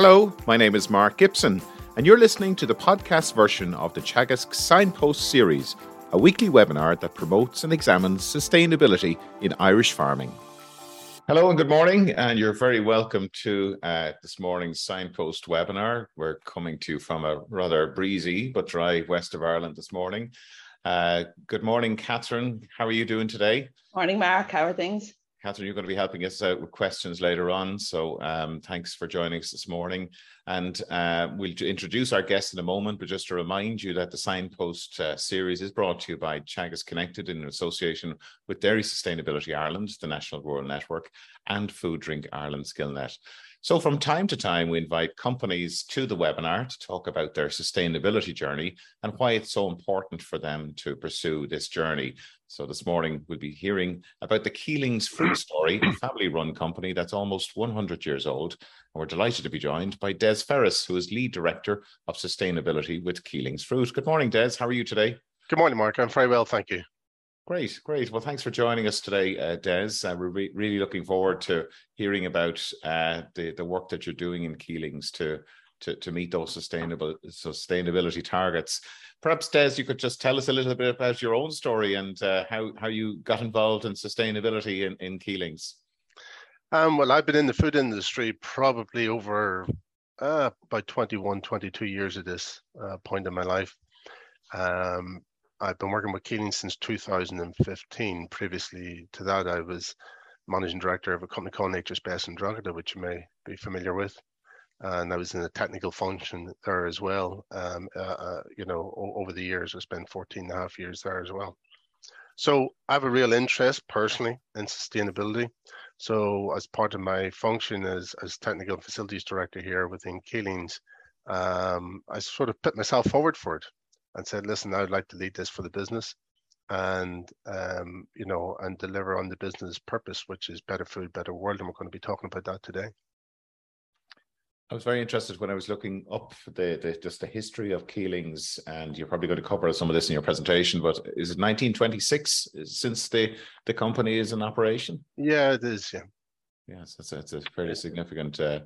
Hello, my name is Mark Gibson, and you're listening to the podcast version of the Teagasc Signpost series, a weekly webinar that promotes and examines sustainability in Irish farming. Hello and good morning, and you're very welcome to uh, this morning's Signpost webinar. We're coming to you from a rather breezy but dry west of Ireland this morning. Uh, good morning, Catherine. How are you doing today? Morning, Mark. How are things? Catherine, you're going to be helping us out with questions later on. So um, thanks for joining us this morning. And uh, we'll introduce our guest in a moment, but just to remind you that the Signpost uh, series is brought to you by Teagasc Connected in association with Dairy Sustainability Ireland, the National Rural Network, and Food Drink Ireland Skillnet. So, from time to time, we invite companies to the webinar to talk about their sustainability journey and why it's so important for them to pursue this journey. So, this morning, we'll be hearing about the Keelings Fruit Story, a family run company that's almost 100 years old. And we're delighted to be joined by Des Ferris, who is Lead Director of Sustainability with Keelings Fruit. Good morning, Des. How are you today? Good morning, Mark. I'm very well, thank you. Great, great. Well, thanks for joining us today, uh, Des. Uh, we're re- really looking forward to hearing about uh, the the work that you're doing in Keelings to to to meet those sustainable sustainability targets. Perhaps, Des, you could just tell us a little bit about your own story and uh, how how you got involved in sustainability in in Keelings. Um, well, I've been in the food industry probably over uh, about 21, 22 years at this uh, point in my life. Um, I've been working with Keeling since 2015. Previously to that, I was managing director of a company called Nature's Best in Drogheda, which you may be familiar with. And I was in a technical function there as well. Um, uh, uh, you know, over the years, I spent 14 and a half years there as well. So I have a real interest personally in sustainability. So as part of my function as, as technical facilities director here within Keelings, um, I sort of put myself forward for it and said, listen, I'd like to lead this for the business and um, you know and deliver on the business purpose which is better food better world and we're going to be talking about that today I was very interested when I was looking up the, the just the history of Keelings, and you're probably going to cover some of this in your presentation. But is it 1926 since the the company is in operation? Yeah, it is. Yeah. Yes, it's a, it's a fairly significant uh,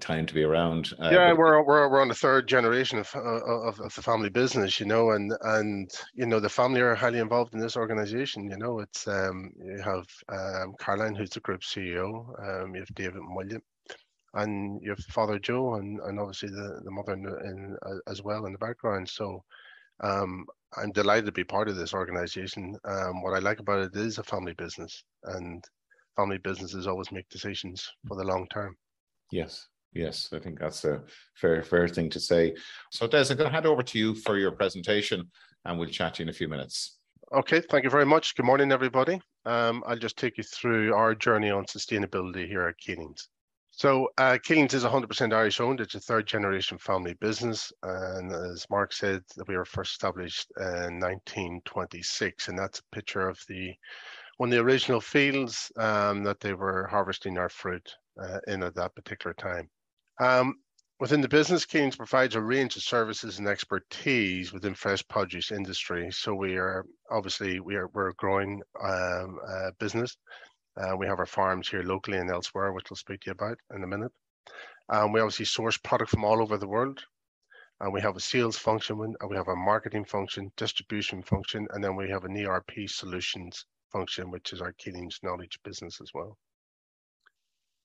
time to be around. Uh, yeah, but... we're, we're we're on the third generation of, uh, of of the family business, you know, and and you know the family are highly involved in this organization. You know, it's um, you have um, Caroline, who's the group CEO. Um, you have David and William, and you have Father Joe, and and obviously the the mother in, in uh, as well in the background. So. Um, I'm delighted to be part of this organization. Um, what I like about it is a family business, and family businesses always make decisions for the long term. Yes, Yes, I think that's a fair fair thing to say. So Des, I'm going to hand over to you for your presentation and we'll chat to you in a few minutes. Okay, thank you very much. Good morning, everybody. Um, I'll just take you through our journey on sustainability here at Keelings. So uh, is 100% Irish owned. It's a third generation family business. And as Mark said, we were first established in 1926. And that's a picture of the one of the original fields um, that they were harvesting our fruit uh, in at that particular time. Um, within the business, Keelings provides a range of services and expertise within fresh produce industry. So we are obviously we are we're a growing um, uh, business. Uh, we have our farms here locally and elsewhere, which we'll speak to you about in a minute. Um, we obviously source product from all over the world. And we have a sales function, and we have a marketing function, distribution function, and then we have an ERP solutions function, which is our Keelings knowledge business as well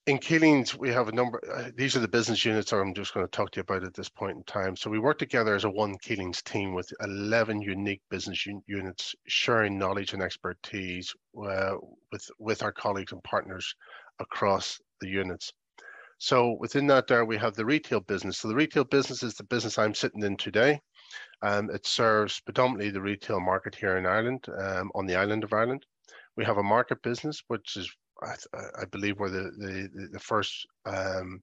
in Keelings, we have a number, uh, these are the business units I'm just going to talk to you about at this point in time. So we work together as a one Keelings team with 11 unique business un units sharing knowledge and expertise uh, with, with our colleagues and partners across the units. So within that there, we have the retail business. So the retail business is the business I'm sitting in today. Um, it serves predominantly the retail market here in Ireland, um, on the island of Ireland. We have a market business, which is I, I believe where the the, the first um,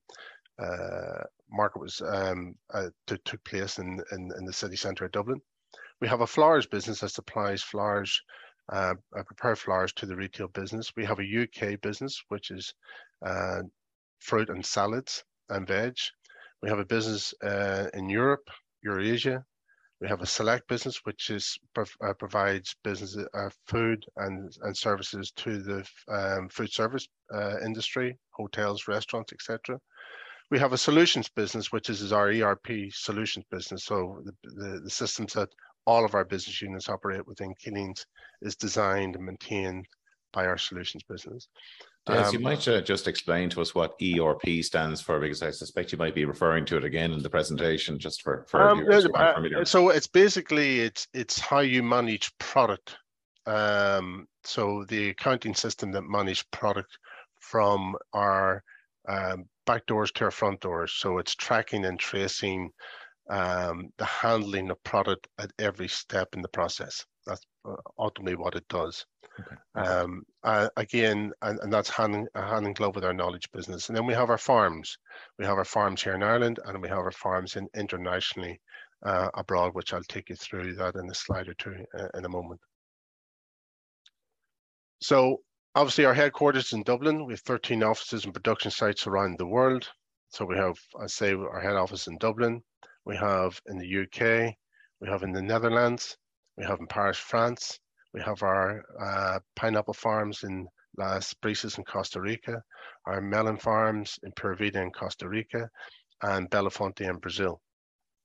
uh, market was um, uh, took place in, in, in the city centre of Dublin. We have a flowers business that supplies flowers, uh, uh prepared flowers to the retail business. We have a UK business which is uh, fruit and salads and veg. We have a business uh, in Europe, Eurasia, we have a select business, which is uh, provides business uh, food and, and services to the um, food service uh, industry, hotels, restaurants, etc. We have a solutions business, which is, is our ERP solutions business. So the, the, the systems that all of our business units operate within Keelings is designed and maintained by our solutions business. Yes, um, you might uh, just explain to us what ERP stands for, because I suspect you might be referring to it again in the presentation, just for, for um, viewers uh, So it's basically it's it's how you manage product. Um, so the accounting system that manage product from our um, back doors to our front doors. So it's tracking and tracing um, the handling of product at every step in the process. Uh, ultimately what it does. Okay. Um, uh, again, and, and that's hand, hand in glove with our knowledge business. And then we have our farms. We have our farms here in Ireland, and we have our farms in internationally uh, abroad, which I'll take you through that in a slide or two uh, in a moment. So obviously our headquarters in Dublin. We have 13 offices and production sites around the world. So we have, I say, our head office in Dublin. We have in the UK. We have in the Netherlands. We have in Paris, France. We have our uh, pineapple farms in Las Brisas in Costa Rica, our melon farms in Pura Vida in Costa Rica, and Belafonte in Brazil.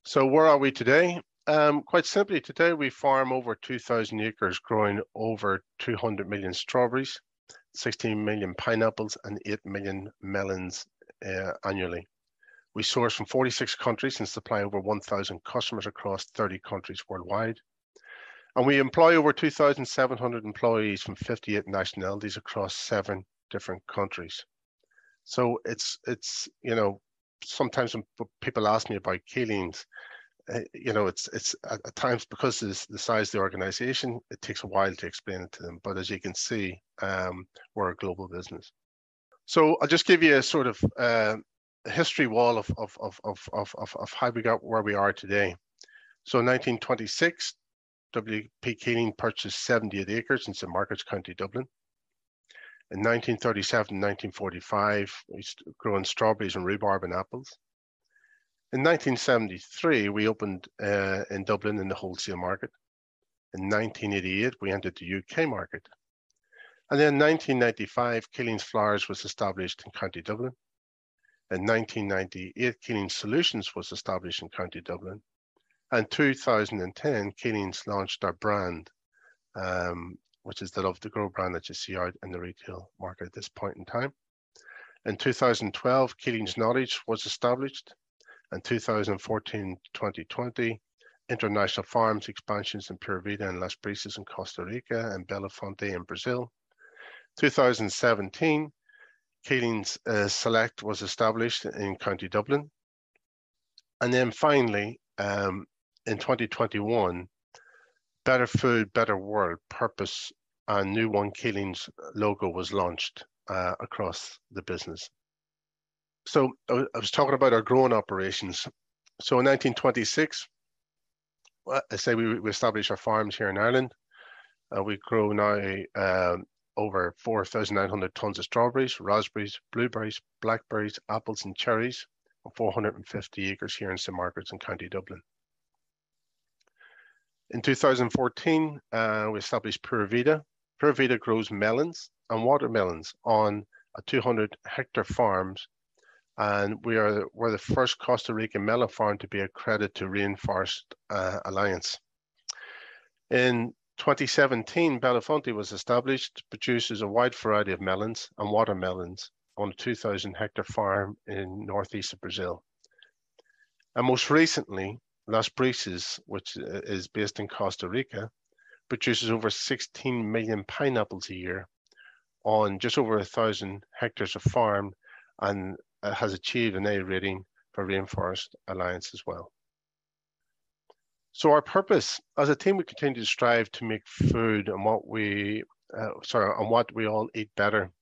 So where are we today? Um, quite simply, today we farm over 2,000 acres growing over 200 million strawberries, 16 million pineapples, and 8 million melons uh, annually. We source from 46 countries and supply over 1,000 customers across 30 countries worldwide. And we employ over 2,700 employees from 58 nationalities across seven different countries. So it's, it's you know, sometimes when people ask me about Keelings, uh, you know, it's it's at, at times because of the size of the organization, it takes a while to explain it to them. But as you can see, um, we're a global business. So I'll just give you a sort of uh, history wall of of, of, of, of, of how we got where we are today. So in 1926, W.P. Keeling purchased 78 acres in St. Margaret's County, Dublin. In 1937 and 1945, we growing strawberries and rhubarb and apples. In 1973, we opened uh, in Dublin in the wholesale market. In 1988, we entered the UK market. And then in 1995, Keeling's Flowers was established in County Dublin. In 1998, Keeling Solutions was established in County Dublin. And 2010, Keelings launched our brand, um, which is the Love to Grow brand that you see out in the retail market at this point in time. In 2012, Keelings Knowledge was established. and 2014-2020, international farms expansions in Pura Vida and Las Brisas in Costa Rica and Belafonte in Brazil. 2017, Keelings uh, Select was established in County Dublin. And then finally, um, in 2021, Better Food, Better World purpose and new One Keelings logo was launched uh, across the business. So I was talking about our growing operations. So in 1926, I say we, we established our farms here in Ireland. Uh, we grow now uh, over 4,900 tons of strawberries, raspberries, blueberries, blackberries, apples, and cherries on 450 acres here in St Margaret's in County Dublin. In 2014, uh, we established Pura Vida. Pura Vida grows melons and watermelons on a 200 hectare farms. And we are we're the first Costa Rican melon farm to be accredited to Rainforest uh, Alliance. In 2017, Belafonte was established, produces a wide variety of melons and watermelons on a 2,000 hectare farm in northeast of Brazil. And most recently, Las Brisas, which uh, is based in Costa Rica, produces over 16 million pineapples a year on just over a thousand hectares of farm and uh, has achieved an A rating for Rainforest Alliance as well. So our purpose as a team, we continue to strive to make food and what we, uh, sorry, on what we all eat better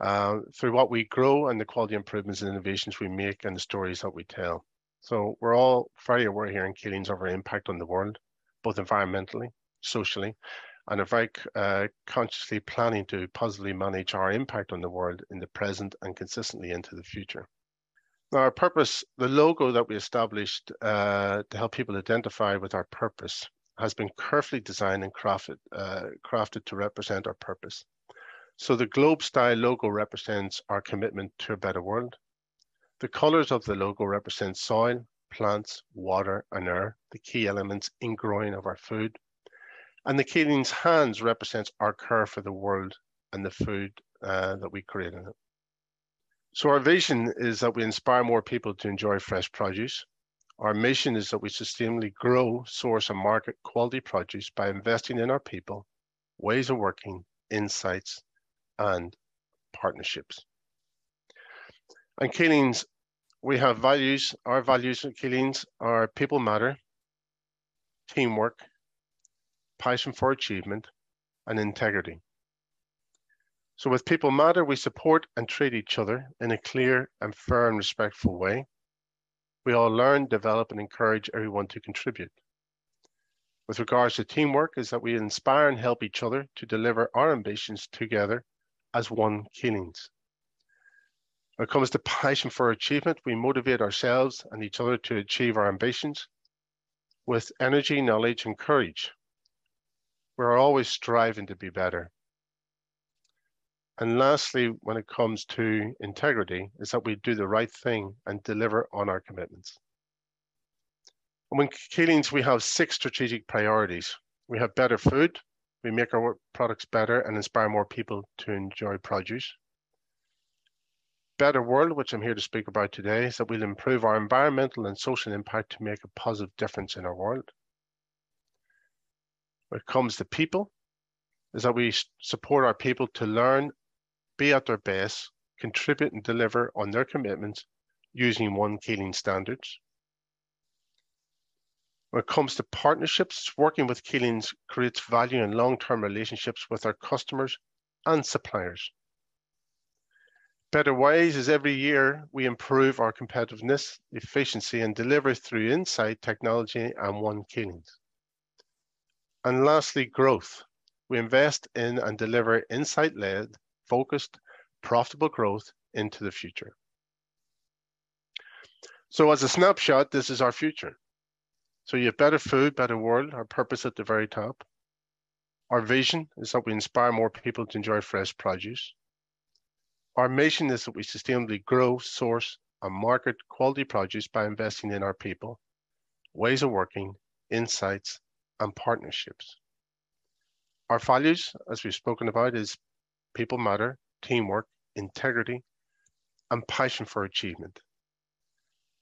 uh, through what we grow and the quality improvements and innovations we make and the stories that we tell. So we're all very aware here in Keelings of our impact on the world, both environmentally, socially, and are very uh, consciously planning to positively manage our impact on the world in the present and consistently into the future. Now, our purpose, the logo that we established uh, to help people identify with our purpose, has been carefully designed and crafted, uh, crafted to represent our purpose. So the globe style logo represents our commitment to a better world. The colors of the logo represent soil, plants, water, and air, the key elements in growing of our food. And the Keeling's hands represents our care for the world and the food uh, that we create in it. So our vision is that we inspire more people to enjoy fresh produce. Our mission is that we sustainably grow, source, and market quality produce by investing in our people, ways of working, insights, and partnerships. And Keeling's we have values. Our values at Keelings are people matter, teamwork, passion for achievement, and integrity. So with people matter, we support and treat each other in a clear and and respectful way. We all learn, develop, and encourage everyone to contribute. With regards to teamwork, is that we inspire and help each other to deliver our ambitions together as one Keelings. When it comes to passion for achievement, we motivate ourselves and each other to achieve our ambitions with energy, knowledge, and courage. We're always striving to be better. And lastly, when it comes to integrity, is that we do the right thing and deliver on our commitments. And when Keelings, we have six strategic priorities. We have better food, we make our products better and inspire more people to enjoy produce better world, which I'm here to speak about today, is that we'll improve our environmental and social impact to make a positive difference in our world. When it comes to people, is that we support our people to learn, be at their best, contribute and deliver on their commitments using one Keeling standards. When it comes to partnerships, working with Keelings creates value and long-term relationships with our customers and suppliers. Better Ways is every year we improve our competitiveness, efficiency, and deliver through insight, technology, and one Keelings. And lastly, growth. We invest in and deliver insight-led, focused, profitable growth into the future. So as a snapshot, this is our future. So you have better food, better world, our purpose at the very top. Our vision is that we inspire more people to enjoy fresh produce. Our mission is that we sustainably grow, source, and market quality produce by investing in our people, ways of working, insights, and partnerships. Our values, as we've spoken about, is people matter, teamwork, integrity, and passion for achievement.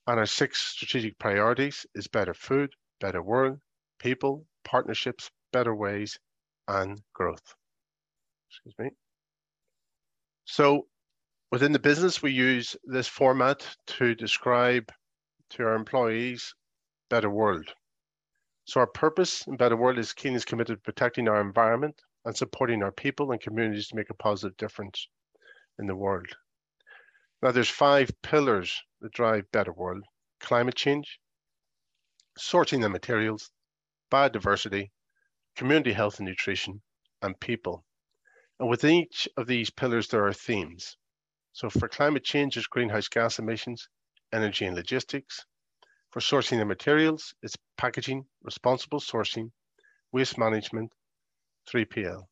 And our six strategic priorities is better food, better world, people, partnerships, better ways, and growth. Excuse me. So Within the business, we use this format to describe to our employees better world. So our purpose in Better World is Keeling is committed to protecting our environment and supporting our people and communities to make a positive difference in the world. Now there's five pillars that drive Better World. Climate change, sourcing the materials, biodiversity, community health and nutrition, and people. And within each of these pillars, there are themes. So for climate change, it's greenhouse gas emissions, energy and logistics. For sourcing the materials, it's packaging, responsible sourcing, waste management, 3PL.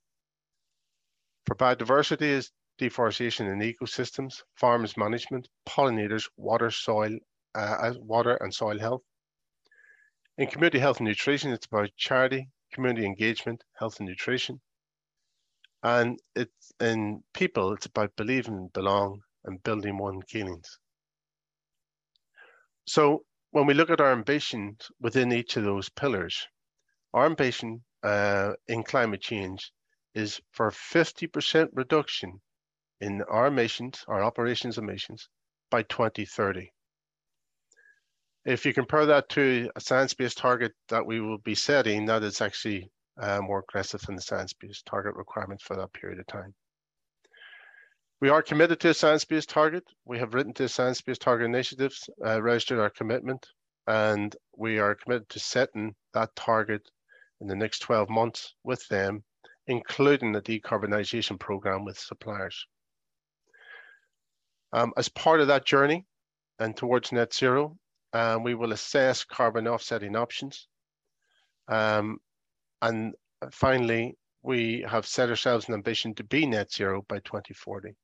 For biodiversity is deforestation and ecosystems, farms management, pollinators, water, soil, uh, water and soil health. In community health and nutrition, it's about charity, community engagement, health and nutrition. And it's in people, it's about believing, belong, and building one Keelings. So when we look at our ambitions within each of those pillars, our ambition uh, in climate change is for 50% reduction in our emissions, our operations emissions by 2030. If you compare that to a science-based target that we will be setting, that is actually uh, more aggressive than the science-based target requirements for that period of time. We are committed to a science-based target. We have written to science-based target initiatives, uh, registered our commitment, and we are committed to setting that target in the next 12 months with them, including the decarbonisation program with suppliers. Um, as part of that journey and towards net zero, um, we will assess carbon offsetting options um, and finally, we have set ourselves an ambition to be net zero by 2040.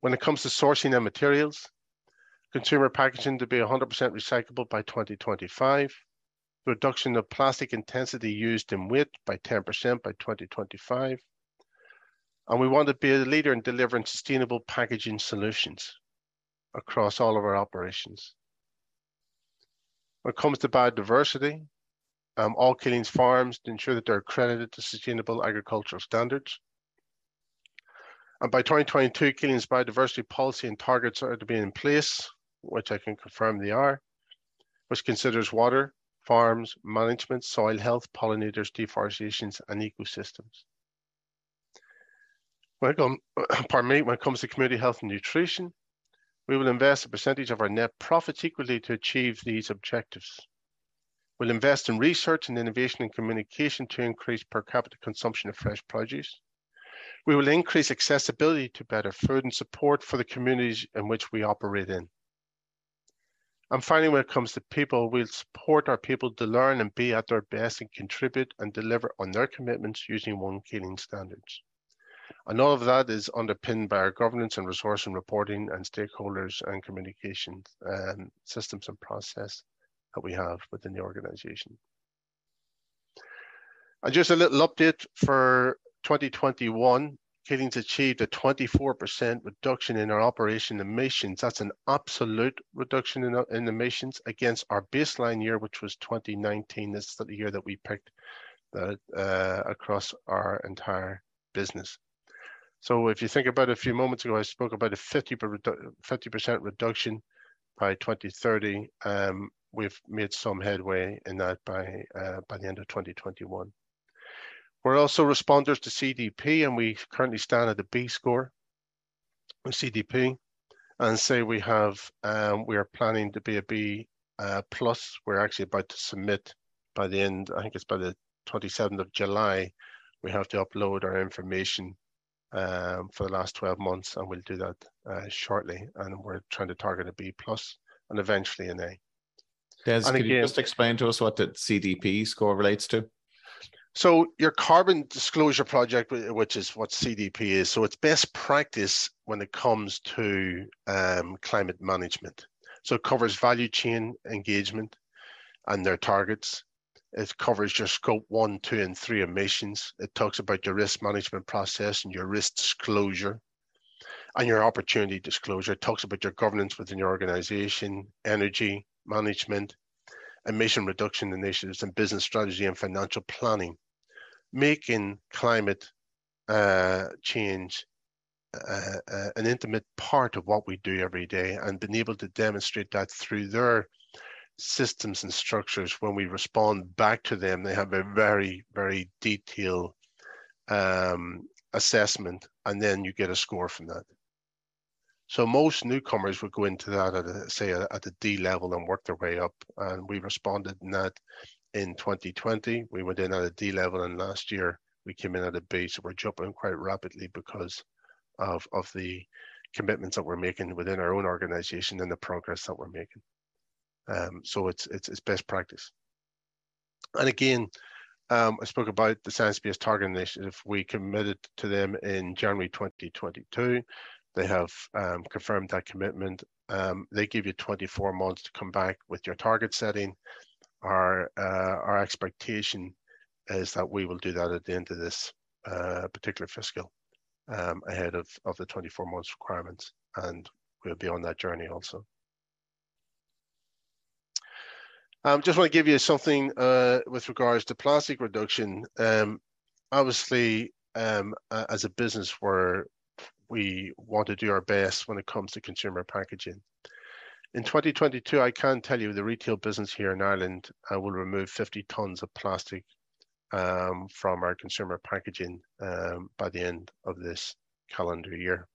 When it comes to sourcing and materials, consumer packaging to be 100% recyclable by 2025, reduction of plastic intensity used in weight by 10% by 2025. And we want to be a leader in delivering sustainable packaging solutions across all of our operations. When it comes to biodiversity, um, all Keelings farms to ensure that they're accredited to sustainable agricultural standards. And by 2022, Keelings biodiversity policy and targets are to be in place, which I can confirm they are, which considers water, farms, management, soil health, pollinators, deforestations, and ecosystems. Pardon me, when it comes to community health and nutrition, we will invest a percentage of our net profits equally to achieve these objectives. We'll invest in research and innovation and communication to increase per capita consumption of fresh produce. We will increase accessibility to better food and support for the communities in which we operate in. And finally, when it comes to people, we'll support our people to learn and be at their best and contribute and deliver on their commitments using One Keeling standards. And all of that is underpinned by our governance and resource and reporting and stakeholders and communication um, systems and process that we have within the organization. And just a little update for 2021. Keelings achieved a 24% reduction in our operation emissions. That's an absolute reduction in, in emissions against our baseline year, which was 2019. This is the year that we picked uh, across our entire business. So if you think about it, a few moments ago, I spoke about a 50 percent reduction by 2030. Um, we've made some headway in that by uh, by the end of 2021. We're also responders to CDP, and we currently stand at a B score with CDP. And say we have, um, we are planning to be a B uh, plus. We're actually about to submit by the end, I think it's by the 27th of July, we have to upload our information um, for the last 12 months, and we'll do that uh, shortly. And we're trying to target a B plus and eventually an A. Des, and can again, you just explain to us what the CDP score relates to? So your carbon disclosure project, which is what CDP is, so it's best practice when it comes to um, climate management. So it covers value chain engagement and their targets. It covers your scope one, two, and three emissions. It talks about your risk management process and your risk disclosure and your opportunity disclosure. It talks about your governance within your organization, energy management, emission reduction initiatives, and business strategy and financial planning making climate uh, change uh, uh, an intimate part of what we do every day and been able to demonstrate that through their systems and structures when we respond back to them they have a very very detailed um, assessment and then you get a score from that so most newcomers would go into that at a, say at a D level and work their way up and we responded in that in 2020. We went in at a D level, and last year we came in at a B. So we're jumping quite rapidly because of of the commitments that we're making within our own organization and the progress that we're making. Um, so it's it's it's best practice. And again, um, I spoke about the Science-Based Target Initiative. We committed to them in January 2022. They have um, confirmed that commitment. Um, they give you 24 months to come back with your target setting our uh, our expectation is that we will do that at the end of this uh, particular fiscal um, ahead of, of the 24 months requirements and we'll be on that journey also. Um, just want to give you something uh, with regards to plastic reduction. Um, obviously, um, as a business where we want to do our best when it comes to consumer packaging. In 2022, I can tell you the retail business here in Ireland uh, will remove 50 tons of plastic um, from our consumer packaging um, by the end of this calendar year.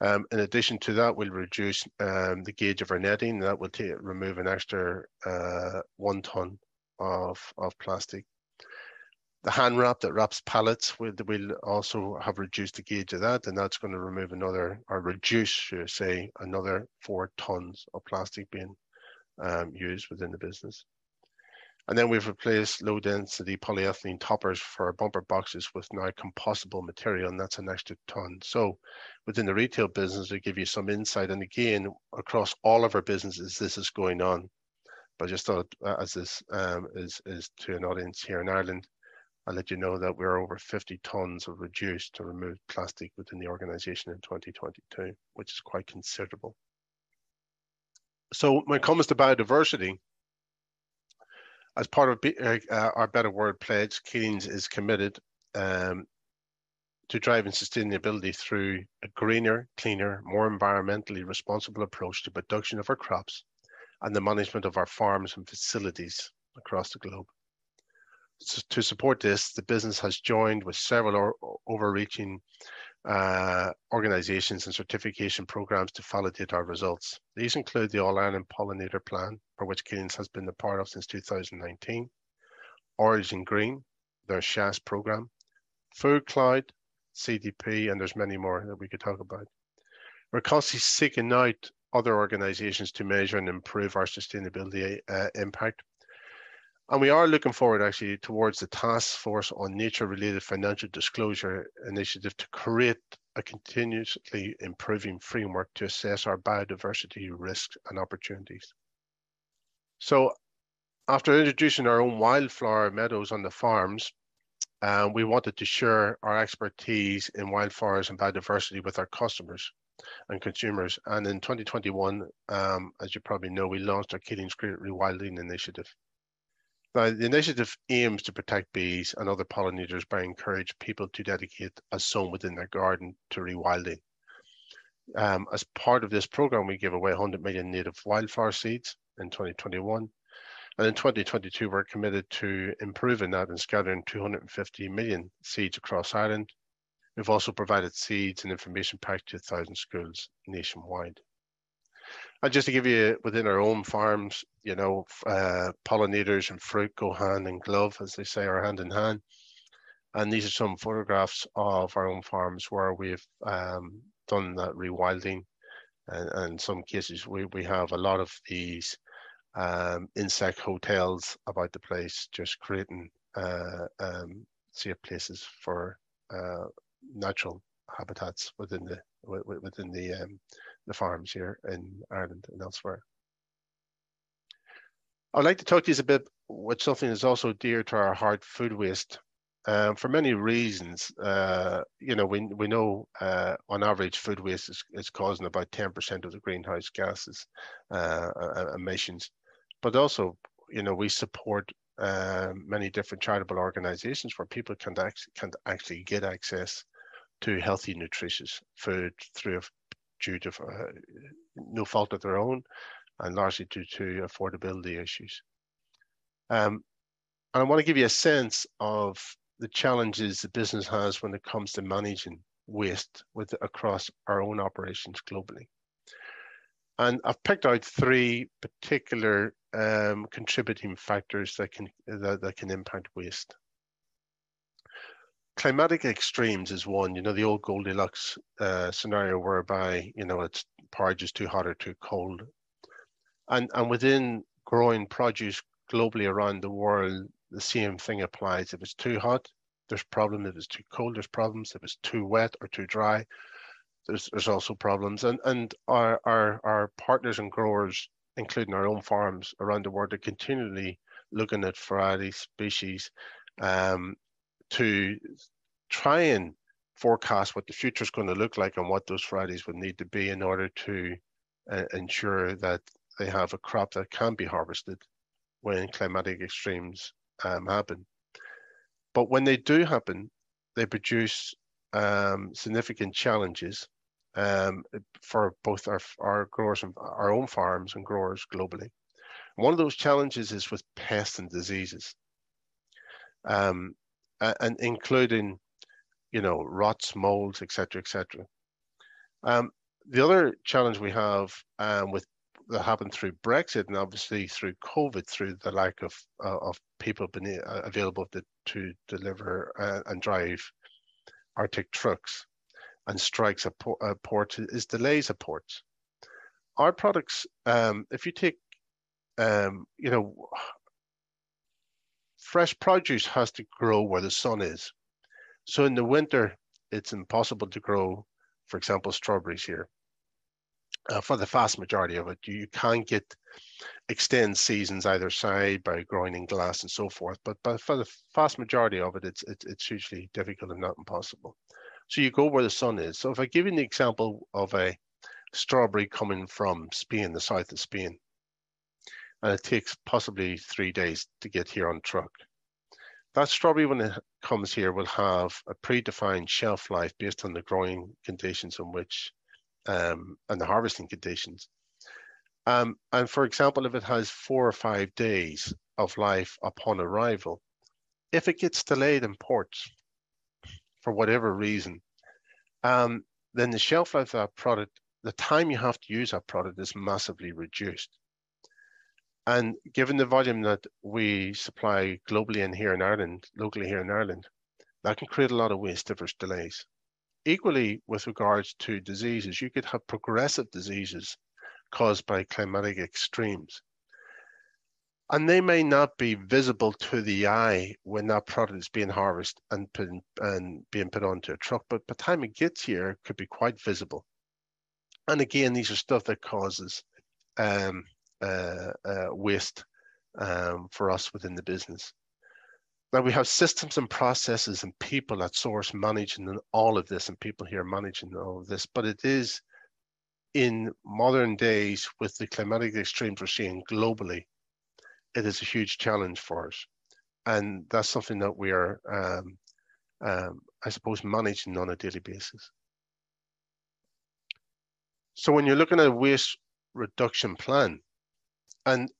Um, in addition to that, we'll reduce um, the gauge of our netting. That will remove an extra uh, one ton of, of plastic the hand wrap that wraps pallets will will also have reduced the gauge of that, and that's going to remove another or reduce, should say, another four tons of plastic being um, used within the business. And then we've replaced low density polyethylene toppers for bumper boxes with now compostable material, and that's an extra ton. So within the retail business, we give you some insight. And again, across all of our businesses, this is going on. But I just thought uh, as this um, is, is to an audience here in Ireland, I'll let you know that we're over 50 tons of reduced to remove plastic within the organization in 2022, which is quite considerable. So when it comes to biodiversity, as part of uh, uh, our Better World pledge, Keelings is committed um, to driving sustainability through a greener, cleaner, more environmentally responsible approach to production of our crops and the management of our farms and facilities across the globe to support this, the business has joined with several overreaching uh, organizations and certification programs to validate our results. These include the All Ireland Pollinator Plan, for which Keelings has been a part of since 2019, Origin Green, their SHAS program, Food Cloud, CDP, and there's many more that we could talk about. We're constantly seeking out other organizations to measure and improve our sustainability uh, impact and we are looking forward actually towards the task force on nature related financial disclosure initiative to create a continuously improving framework to assess our biodiversity risks and opportunities. So after introducing our own wildflower meadows on the farms, uh, we wanted to share our expertise in wildflowers and biodiversity with our customers and consumers. And in 2021, um, as you probably know, we launched our Keelings Great Rewilding Initiative. Now, the initiative aims to protect bees and other pollinators by encouraging people to dedicate a zone within their garden to rewilding. Um, as part of this program, we give away 100 million native wildflower seeds in 2021. And in 2022, we're committed to improving that and scattering 250 million seeds across Ireland. We've also provided seeds and information packs to 1,000 schools nationwide. And just to give you within our own farms, you know, uh, pollinators and fruit go hand in glove, as they say, or hand in hand. And these are some photographs of our own farms where we've um, done that rewilding. And, and, in some cases, we, we have a lot of these um, insect hotels about the place, just creating uh, um, safe places for uh, natural habitats within the within the um, the farms here in Ireland and elsewhere. I'd like to talk to you a bit with something that's also dear to our heart, food waste. Um, for many reasons, uh, you know, we, we know uh, on average food waste is, is causing about 10% of the greenhouse gases uh, emissions. But also, you know, we support um, many different charitable organizations where people can, actually, can actually get access to healthy, nutritious food through due to uh, no fault of their own and largely due to affordability issues. Um, and I want to give you a sense of the challenges the business has when it comes to managing waste with across our own operations globally. And I've picked out three particular um, contributing factors that can that, that can impact waste climatic extremes is one. You know, the old Goldilocks uh, scenario whereby you know it's porridge is too hot or too cold, and and within growing produce globally around the world, the same thing applies. If it's too hot, there's problems. If it's too cold, there's problems. If it's too wet or too dry, there's there's also problems. And and our our our partners and growers, including our own farms around the world, are continually looking at variety species um, to try and forecast what the future is going to look like and what those varieties would need to be in order to uh, ensure that they have a crop that can be harvested when climatic extremes um, happen. But when they do happen, they produce um, significant challenges um, for both our, our growers and our own farms and growers globally. One of those challenges is with pests and diseases. Um, and including, you know, rots, molds, etc., etc. Um, the other challenge we have um, with that happened through Brexit and obviously through COVID, through the lack of uh, of people being uh, available to, to deliver uh, and drive Arctic trucks, and strikes at, por- at ports is delays at ports. Our products, um, if you take, um, you know, fresh produce has to grow where the sun is. So in the winter, it's impossible to grow, for example, strawberries here. Uh, for the vast majority of it, you can't get extend seasons either side by growing in glass and so forth. But, but for the vast majority of it, it's, it's, it's hugely difficult and not impossible. So you go where the sun is. So if I give you an example of a strawberry coming from Spain, the south of Spain, and it takes possibly three days to get here on truck. That strawberry, when it comes here, will have a predefined shelf life based on the growing conditions in which um, and the harvesting conditions. Um, and for example, if it has four or five days of life upon arrival, if it gets delayed in ports for whatever reason, um, then the shelf life of that product, the time you have to use that product is massively reduced. And given the volume that we supply globally and here in Ireland, locally here in Ireland, that can create a lot of waste if there's delays. Equally, with regards to diseases, you could have progressive diseases caused by climatic extremes. And they may not be visible to the eye when that product is being harvested and, put and being put onto a truck, but by the time it gets here, it could be quite visible. And again, these are stuff that causes um, waste um, for us within the business. Now we have systems and processes and people at source managing all of this and people here managing all of this, but it is in modern days with the climatic extremes we're seeing globally, it is a huge challenge for us. And that's something that we are, um, um, I suppose, managing on a daily basis. So when you're looking at a waste reduction plan, and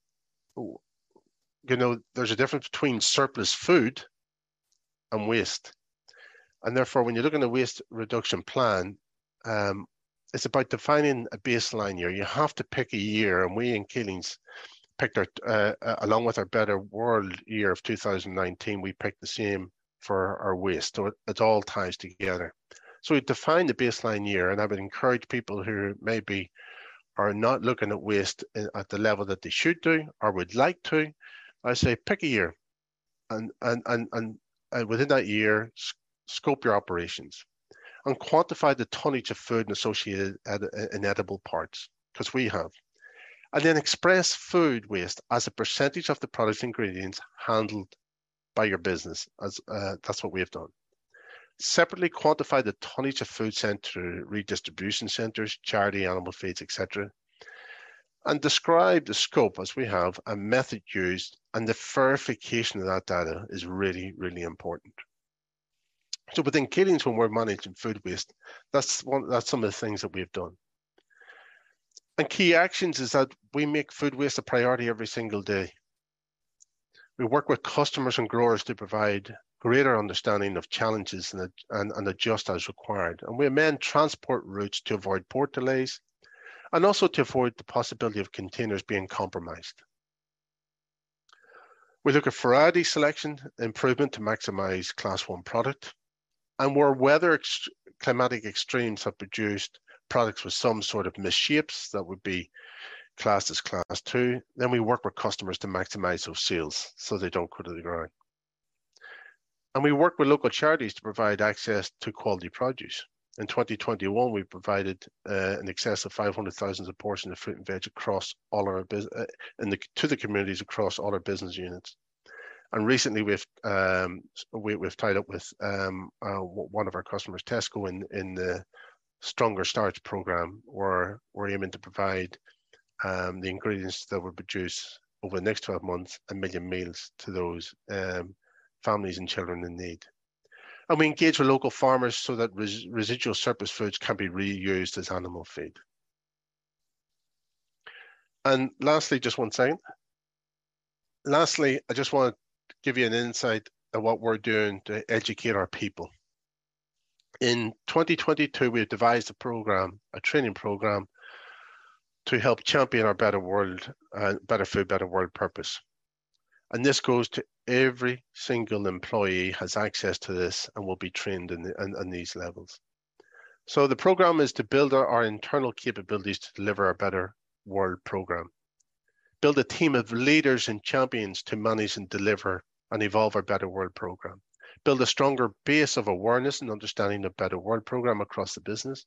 you know, there's a difference between surplus food and waste. And therefore, when you're looking at a waste reduction plan, um, it's about defining a baseline year. You have to pick a year, and we in Keelings picked our, uh, uh, along with our Better World year of 2019, we picked the same for our waste. So it, it all ties together. So we define the baseline year, and I would encourage people who maybe are not looking at waste at the level that they should do or would like to, I say pick a year, and and and and, and within that year, scope your operations, and quantify the tonnage of food and associated inedible parts, because we have, and then express food waste as a percentage of the product's ingredients handled by your business. As uh, that's what we have done. Separately quantify the tonnage of food sent to redistribution centres, charity, animal feeds, etc and describe the scope as we have a method used and the verification of that data is really, really important. So within Keelings, when we're managing food waste, that's one that's some of the things that we've done. And key actions is that we make food waste a priority every single day. We work with customers and growers to provide greater understanding of challenges and, and, and adjust as required. And we amend transport routes to avoid port delays, and also to avoid the possibility of containers being compromised. We look at variety selection improvement to maximize class one product. And where weather ex climatic extremes have produced products with some sort of misshapes that would be classed as class two, then we work with customers to maximize those sales so they don't go to the ground. And we work with local charities to provide access to quality produce. In 2021, we provided uh, in excess of 500,000 portions of fruit and veg across all our business uh, in the to the communities across all our business units. And recently, we've um, we, have tied up with um, uh, one of our customers, Tesco, in in the Stronger Starts program, where we're aiming to provide um, the ingredients that will produce over the next 12 months a million meals to those um, families and children in need. And we engage with local farmers so that res residual surplus foods can be reused as animal feed. And lastly, just one second. Lastly, I just want to give you an insight of what we're doing to educate our people. In 2022, we devised a program, a training program, to help champion our better world, uh, better food, better world purpose. And this goes to every single employee has access to this and will be trained in, the, in, in these levels. So the program is to build our, our internal capabilities to deliver a better world program. Build a team of leaders and champions to manage and deliver and evolve our Better World program. Build a stronger base of awareness and understanding of Better World program across the business.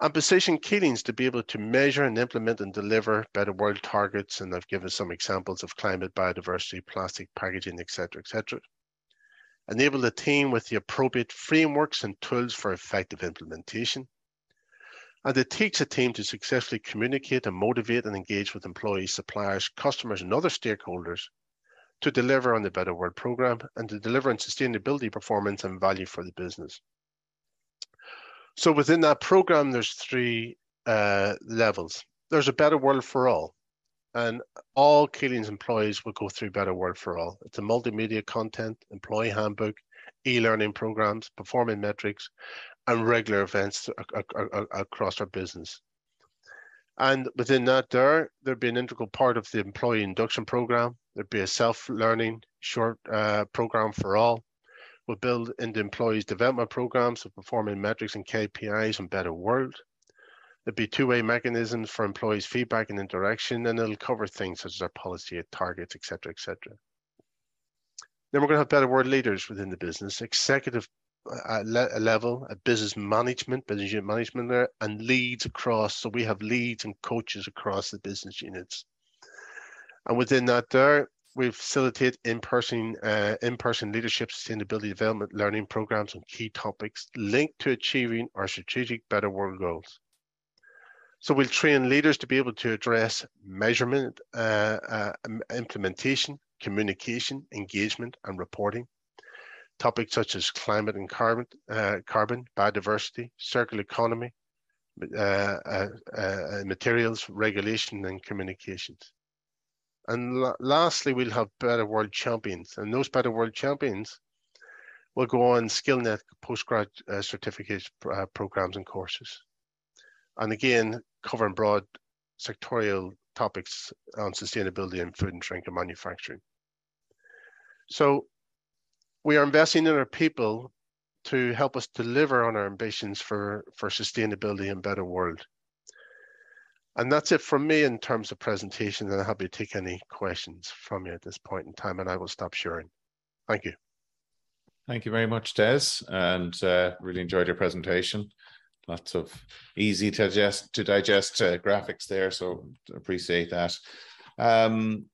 And position Keelings to be able to measure and implement and deliver Better World targets. And I've given some examples of climate, biodiversity, plastic packaging, etc., etc. Enable the team with the appropriate frameworks and tools for effective implementation and it takes a team to successfully communicate and motivate and engage with employees, suppliers, customers, and other stakeholders to deliver on the Better World program and to deliver on sustainability performance and value for the business. So within that program, there's three uh, levels. There's a Better World for All, and all Keelings employees will go through Better World for All. It's a multimedia content, employee handbook, e-learning programs, performing metrics, and regular events across our business. And within that, there there'd be an integral part of the employee induction program. There'd be a self-learning short uh, program for all. We'll build into employees' development programs of performing metrics and KPIs and better world. There'd be two-way mechanisms for employees' feedback and interaction, and it'll cover things such as our policy targets, etc., etc. Then we're going to have better world leaders within the business, executive uh, a, a uh, level, a business management, business unit management there, and leads across. So we have leads and coaches across the business units. And within that there, we facilitate in-person uh, in-person leadership, sustainability development, learning programs on key topics linked to achieving our strategic better world goals. So we'll train leaders to be able to address measurement, uh, uh, implementation, communication, engagement, and reporting topics such as climate and carbon, uh, carbon biodiversity, circular economy, uh, uh, materials, regulation, and communications. And lastly, we'll have Better World Champions. And those Better World Champions will go on SkillNet postgrad uh, certificate uh, programs and courses. And again, covering broad sectorial topics on sustainability in food and drink and manufacturing. So we are investing in our people to help us deliver on our ambitions for, for sustainability and better world. And that's it from me in terms of presentation, and I'm happy to take any questions from you at this point in time, and I will stop sharing. Thank you. Thank you very much, Des, and uh, really enjoyed your presentation. Lots of easy to digest, to digest uh, graphics there, so appreciate that. Um,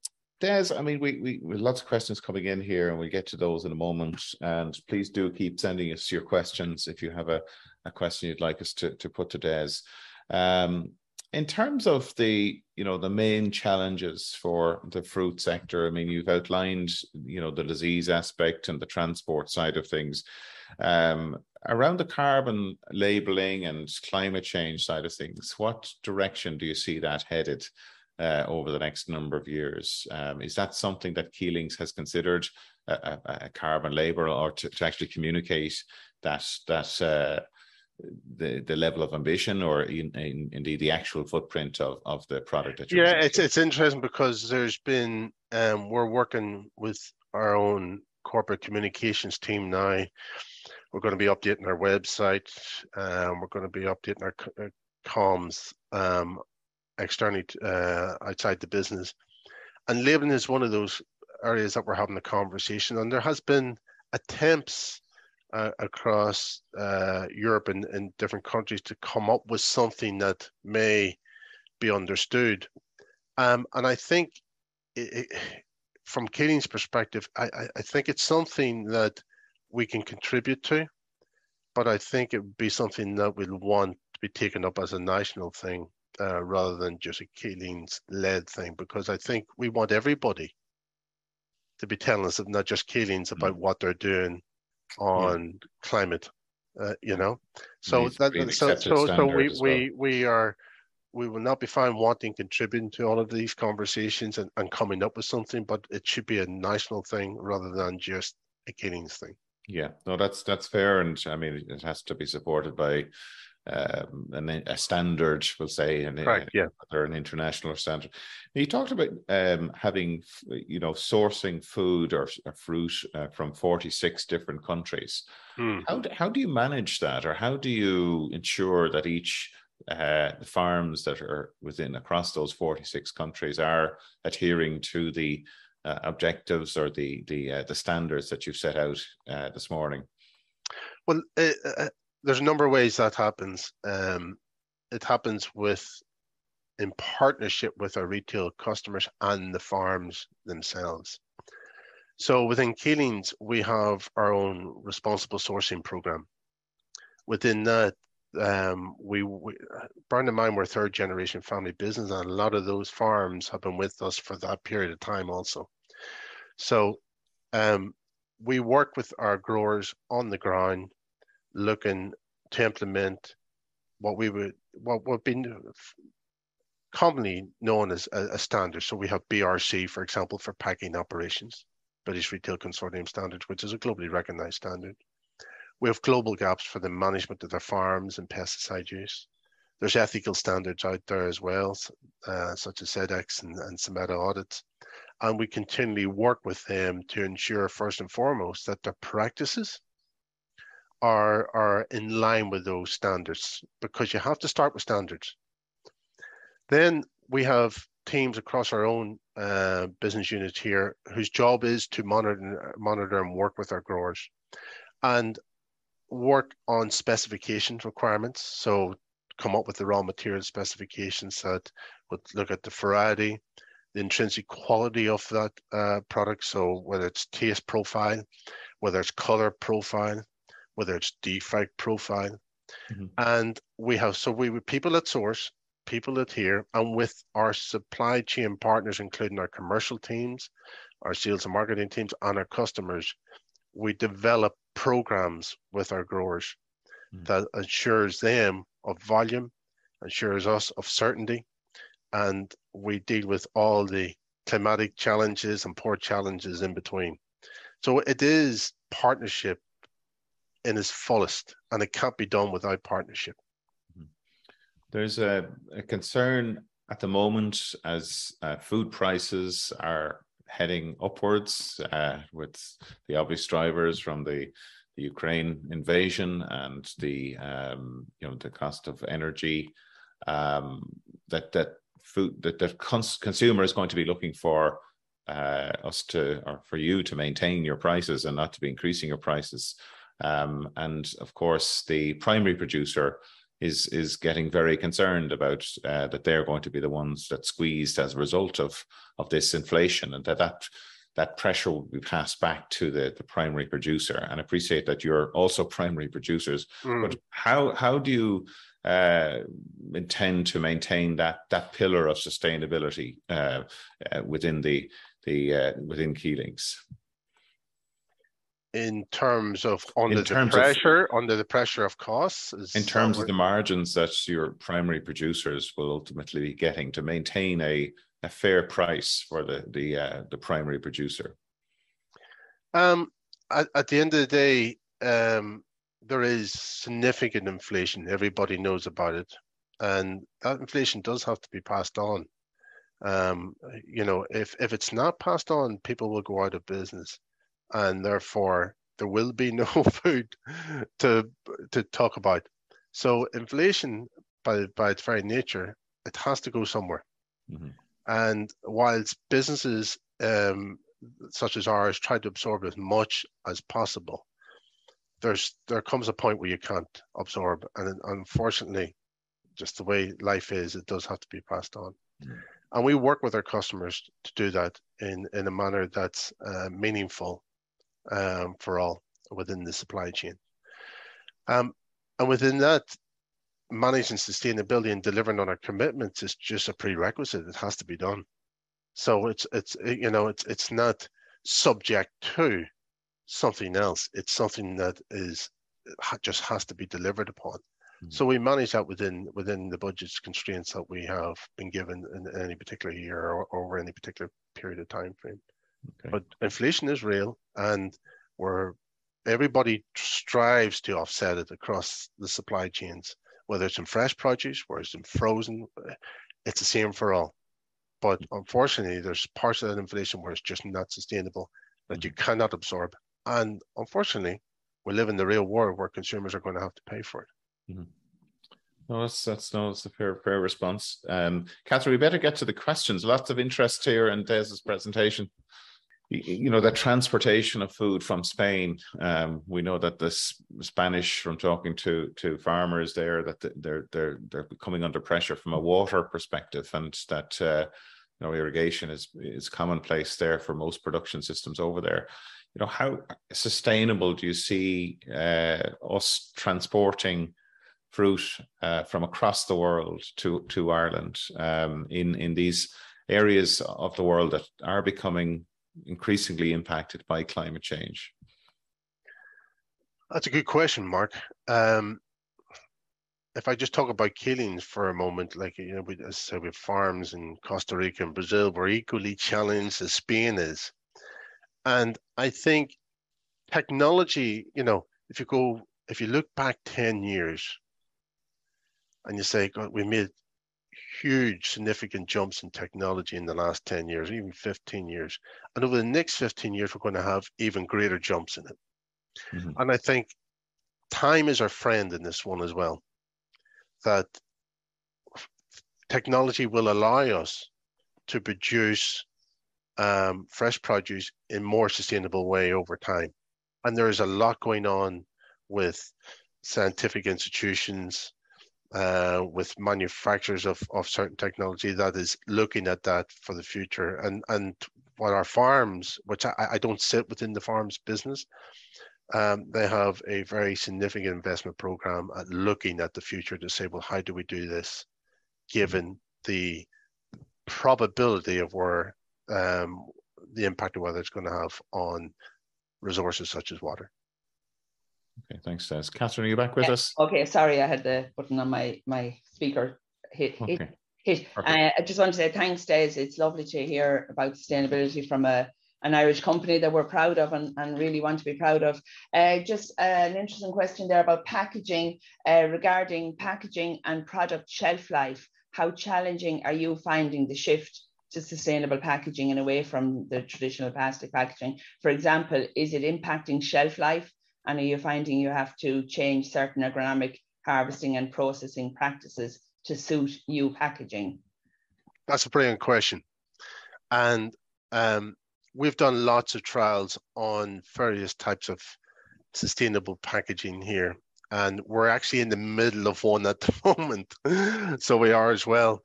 Des, I mean, we, we, we lots of questions coming in here, and we'll get to those in a moment. And please do keep sending us your questions if you have a, a question you'd like us to, to put to Des. Um, in terms of the you know the main challenges for the fruit sector, I mean, you've outlined you know the disease aspect and the transport side of things. Um, around the carbon labeling and climate change side of things, what direction do you see that headed? uh, over the next number of years. Um, is that something that Keelings has considered a, a, a carbon label or to, to, actually communicate that that uh, the the level of ambition or in, in, indeed the actual footprint of, of the product that you're yeah it's it's interesting because there's been um, we're working with our own corporate communications team now. We're going to be updating our website um, we're going to be updating our, our comms um, externally uh, outside the business. And labeling is one of those areas that we're having a conversation and There has been attempts uh, across uh, Europe and, and different countries to come up with something that may be understood. Um, and I think it, it, from Keeling's perspective, I, I think it's something that we can contribute to, but I think it would be something that we'll want to be taken up as a national thing uh, rather than just a Keelings led thing, because I think we want everybody to be telling us, not just Keelings, about mm. what they're doing on yeah. climate. Uh, you know, so that so so, so we well. we we are we will not be fine wanting contributing to all of these conversations and, and coming up with something, but it should be a national thing rather than just a Keelings thing. Yeah, no, that's that's fair, and I mean it has to be supported by um, an, a standard, we'll say, and right, yeah, or an international standard. Now, you talked about um, having, you know, sourcing food or, or fruit uh, from forty six different countries. Hmm. How do, how do you manage that, or how do you ensure that each uh, the farms that are within across those forty six countries are adhering to the uh, objectives or the the uh, the standards that you've set out uh, this morning? Well, uh, uh, there's a number of ways that happens. Um, it happens with in partnership with our retail customers and the farms themselves. So within Keelings, we have our own responsible sourcing program. Within that, um, we, we bearing in mind we're third generation family business, and a lot of those farms have been with us for that period of time also. So um, we work with our growers on the ground, looking to implement what we would what would be commonly known as a, a standard. So we have BRC, for example, for packing operations, British Retail Consortium Standards, which is a globally recognized standard. We have global GAPs for the management of their farms and pesticide use. There's ethical standards out there as well, uh, such as Sedex and, and SMETA audits. And we continually work with them to ensure, first and foremost, that their practices are, are in line with those standards because you have to start with standards. Then we have teams across our own uh, business units here whose job is to monitor, monitor and work with our growers. And work on specification requirements. So come up with the raw material specifications that would look at the variety, the intrinsic quality of that uh, product. So whether it's taste profile, whether it's color profile, whether it's defect profile. Mm-hmm. And we have, so we with people at source, people at here, and with our supply chain partners, including our commercial teams, our sales and marketing teams, and our customers, we develop programs with our growers mm. that ensures them of volume, ensures us of certainty, and we deal with all the climatic challenges and port challenges in between. So it is partnership in its fullest, and it can't be done without partnership. Hmm. There's a, a concern at the moment as uh, food prices are heading upwards uh, with the obvious drivers from the, the Ukraine invasion and the um, you know the cost of energy um, that that food that the cons- consumer is going to be looking for uh, us to or for you to maintain your prices and not to be increasing your prices. Um, and of course, the primary producer is is getting very concerned about uh, that they're going to be the ones that squeezed as a result of of this inflation, and that that that pressure will be passed back to the, the primary producer. And I appreciate that you're also primary producers, mm. but how how do you uh, intend to maintain that that pillar of sustainability uh, uh, within the the uh, within Keelings? In terms of under in terms the pressure, of, under the pressure of costs. in terms of the margins that your primary producers will ultimately be getting to maintain a, a fair price for the the uh, the primary producer. Um, at, at the end of the day, um, there is significant inflation. Everybody knows about it, and that inflation does have to be passed on. Um, you know, if if it's not passed on, people will go out of business and therefore there will be no food to to talk about. So inflation, by by its very nature, it has to go somewhere. Mm-hmm. And whilst businesses um, such as ours try to absorb as much as possible, there's there comes a point where you can't absorb, and unfortunately, just the way life is, it does have to be passed on. Mm-hmm. And we work with our customers to do that in in a manner that's uh, meaningful um, for all within the supply chain. Um, and within that, managing sustainability and delivering on our commitments is just a prerequisite. It has to be done. So it's it's you know it's it's not subject to something else. It's something that is just has to be delivered upon. Mm-hmm. So we manage that within within the budget's constraints that we have been given in any particular year or over any particular period of time frame. Okay. But inflation is real, and where everybody strives to offset it across the supply chains, whether it's in fresh produce, whether it's in frozen, it's the same for all. But unfortunately, there's parts of that inflation where it's just not sustainable that mm-hmm. you cannot absorb. And unfortunately, we live in the real world where consumers are going to have to pay for it. Mm-hmm. No, that's that's no, that's a fair fair response. Um, Catherine, we better get to the questions. Lots of interest here in Des's presentation. You know the transportation of food from Spain. Um, we know that the Spanish, from talking to to farmers there, that they're they're they're coming under pressure from a water perspective, and that uh, you know irrigation is is commonplace there for most production systems over there. You know how sustainable do you see uh, us transporting fruit uh, from across the world to to Ireland um, in in these areas of the world that are becoming increasingly impacted by climate change? That's a good question, Mark. Um, if I just talk about Keelings for a moment, like you know, we, as I said, with farms in Costa Rica and Brazil, we're equally challenged as Spain is, and I think technology. You know, if you go, if you look back ten years, and you say, God, we made huge, significant jumps in technology in the last 10 years, even 15 years. And over the next 15 years, we're going to have even greater jumps in it. Mm-hmm. And I think time is our friend in this one as well. That technology will allow us to produce um, fresh produce in more sustainable way over time. And there is a lot going on with scientific institutions, uh, with manufacturers of, of certain technology that is looking at that for the future. And and what our farms, which I, I don't sit within the farms business, um, they have a very significant investment program at looking at the future to say, well, how do we do this, given the probability of where um, the impact of weather is going to have on resources such as water. Okay, thanks, Des. Catherine, are you back with yeah. us? Okay, sorry, I had the button on my my speaker hit okay. hit. hit. Uh, I just want to say thanks, Des. It's lovely to hear about sustainability from a an Irish company that we're proud of and, and really want to be proud of. Uh, just uh, an interesting question there about packaging uh, regarding packaging and product shelf life. How challenging are you finding the shift to sustainable packaging and away from the traditional plastic packaging? For example, is it impacting shelf life and are you finding you have to change certain agronomic harvesting and processing practices to suit new packaging? That's a brilliant question. And um, we've done lots of trials on various types of sustainable packaging here. And we're actually in the middle of one at the moment. so we are as well.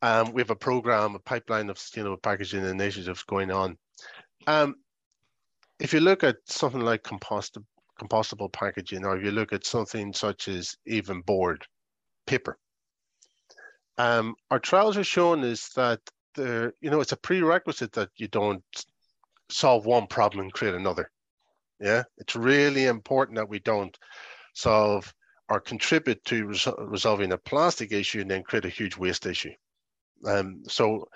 Um, we have a program, a pipeline of sustainable packaging initiatives going on. Um, if you look at something like compostable compostable packaging, or if you look at something such as even board, paper. Um, our trials are showing is that the you know it's a prerequisite that you don't solve one problem and create another. Yeah, it's really important that we don't solve or contribute to res- resolving a plastic issue and then create a huge waste issue. Um, so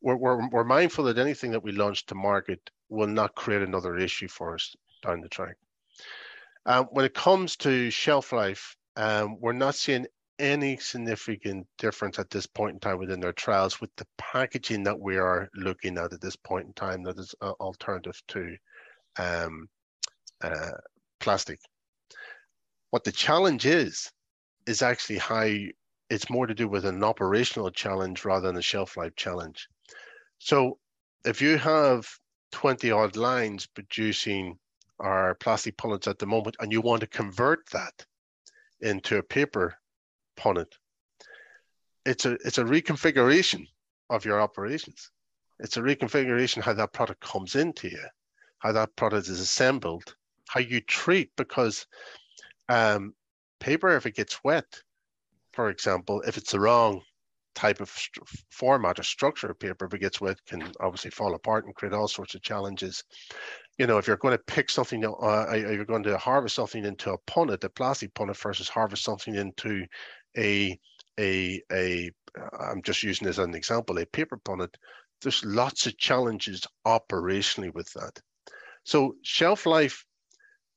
we're, we're, we're mindful that anything that we launch to market will not create another issue for us down the track. Um, when it comes to shelf life, um, we're not seeing any significant difference at this point in time within our trials with the packaging that we are looking at at this point in time that is uh, alternative to um, uh, plastic. What the challenge is, is actually how it's more to do with an operational challenge rather than a shelf life challenge. So if you have 20 odd lines producing are plastic punnets at the moment, and you want to convert that into a paper punnet, it's a it's a reconfiguration of your operations. It's a reconfiguration how that product comes into you, how that product is assembled, how you treat because um, paper if it gets wet, for example, if it's the wrong type of st- format or structure of paper if it gets wet can obviously fall apart and create all sorts of challenges you know, if you're going to pick something, uh, you're going to harvest something into a punnet, a plastic punnet, versus harvest something into a a a. I'm just using this as an example, a paper punnet. There's lots of challenges operationally with that. So shelf life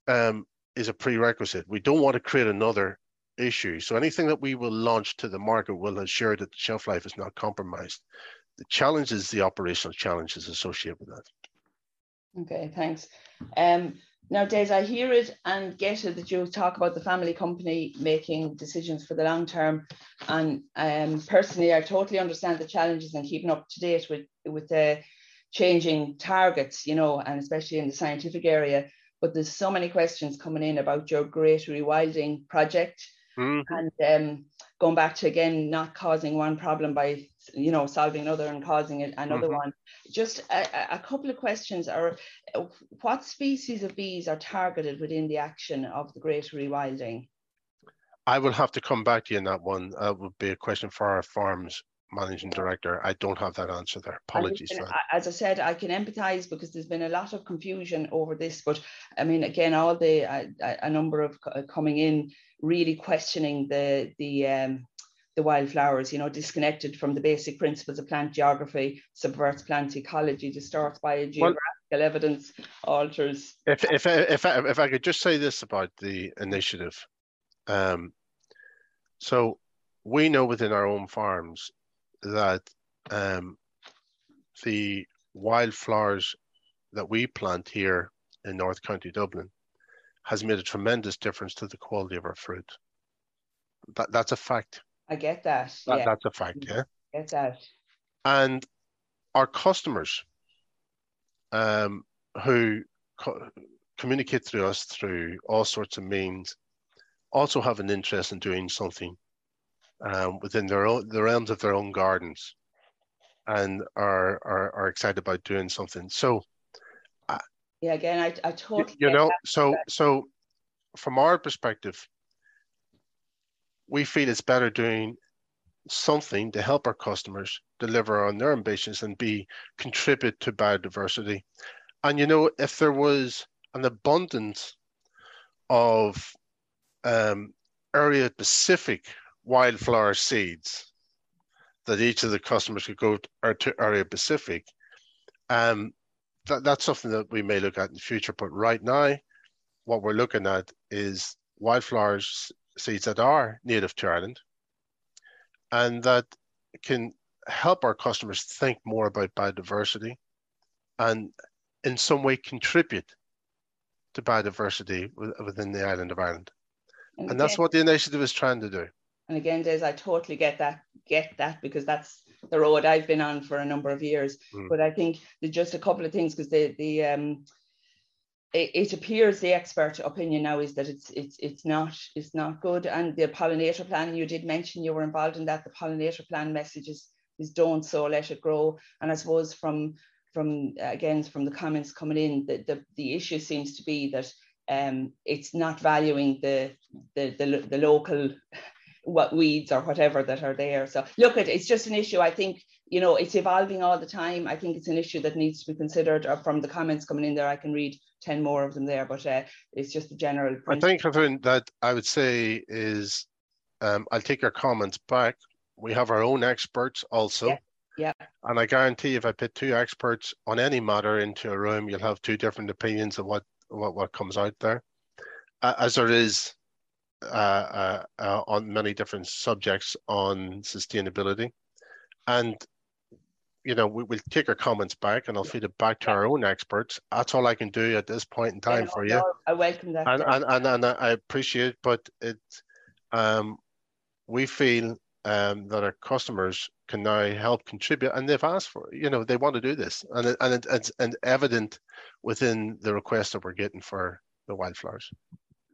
um, is a prerequisite. We don't want to create another issue. So anything that we will launch to the market will ensure that the shelf life is not compromised. The challenge is the operational challenges associated with that. Okay, thanks. Um, now, Des, I hear it and get it that you talk about the family company making decisions for the long term. And um, personally, I totally understand the challenges and keeping up to date with, with the, changing targets, you know, and especially in the scientific area. But there's so many questions coming in about your great rewilding project. Mm-hmm. And um, going back to again not causing one problem by you know solving another and causing another mm-hmm. one. Just a, a, couple of questions are what species of bees are targeted within the action of the great rewilding? I will have to come back to you on that one. That would be a question for our farms managing director i don't have that answer there apologies that. as i said i can empathize because there's been a lot of confusion over this but i mean again all the a, a number of coming in really questioning the the um, the wildflowers, you know, disconnected from the basic principles of plant geography, subverts plant ecology, distorts biogeographical well, evidence, alters. If if if I, if I could just say this about the initiative, um, so we know within our own farms that um, the wildflowers that we plant here in North County Dublin has made a tremendous difference to the quality of our fruit. That, that's a fact. I get that. that yeah. That's a fact, yeah. I get that. And our customers um, who co- communicate through us through all sorts of means also have an interest in doing something um, within their own the realms of their own gardens and are, are, are excited about doing something. So yeah again i, I totally you know so so from our perspective we feel it's better doing something to help our customers deliver on their ambitions and be contribute to biodiversity and you know if there was an abundance of um, area specific wildflower seeds that each of the customers could go to, to area Pacific. um, that, that's something that we may look at in the future. But right now, what we're looking at is wildflowers seeds that are native to Ireland and that can help our customers think more about biodiversity and in some way contribute to biodiversity within the island of Ireland. And, and that's what the initiative is trying to do. And again, Des, I totally get that, get that because that's the road I've been on for a number of years. Mm. But I think just a couple of things because the the um it, it, appears the expert opinion now is that it's it's it's not it's not good. And the pollinator plan you did mention you were involved in that. The pollinator plan message is, is don't sow, let it grow. And I suppose from from again from the comments coming in, the the, the issue seems to be that um, it's not valuing the the the, the local what weeds or whatever that are there. So look at it's just an issue. I think you know it's evolving all the time. I think it's an issue that needs to be considered. Or from the comments coming in there, I can read ten more of them there, but uh, it's just a general. Principle. I think Catherine that I would say is um, I'll take your comments back. We have our own experts also. Yeah. Yeah. And I guarantee if I put two experts on any matter into a room, you'll have two different opinions of what what, what comes out there. Uh, as there is uh, uh, on many different subjects on sustainability. And, you know, we, will take our comments back and I'll feed it back to our own experts. That's all I can do at this point in time yeah, for you. I welcome that. And, and, and, and, I appreciate, it, but it, um, we feel um, that our customers can now help contribute and they've asked for you know they want to do this and it, and it, it's and evident within the request that we're getting for the wildflowers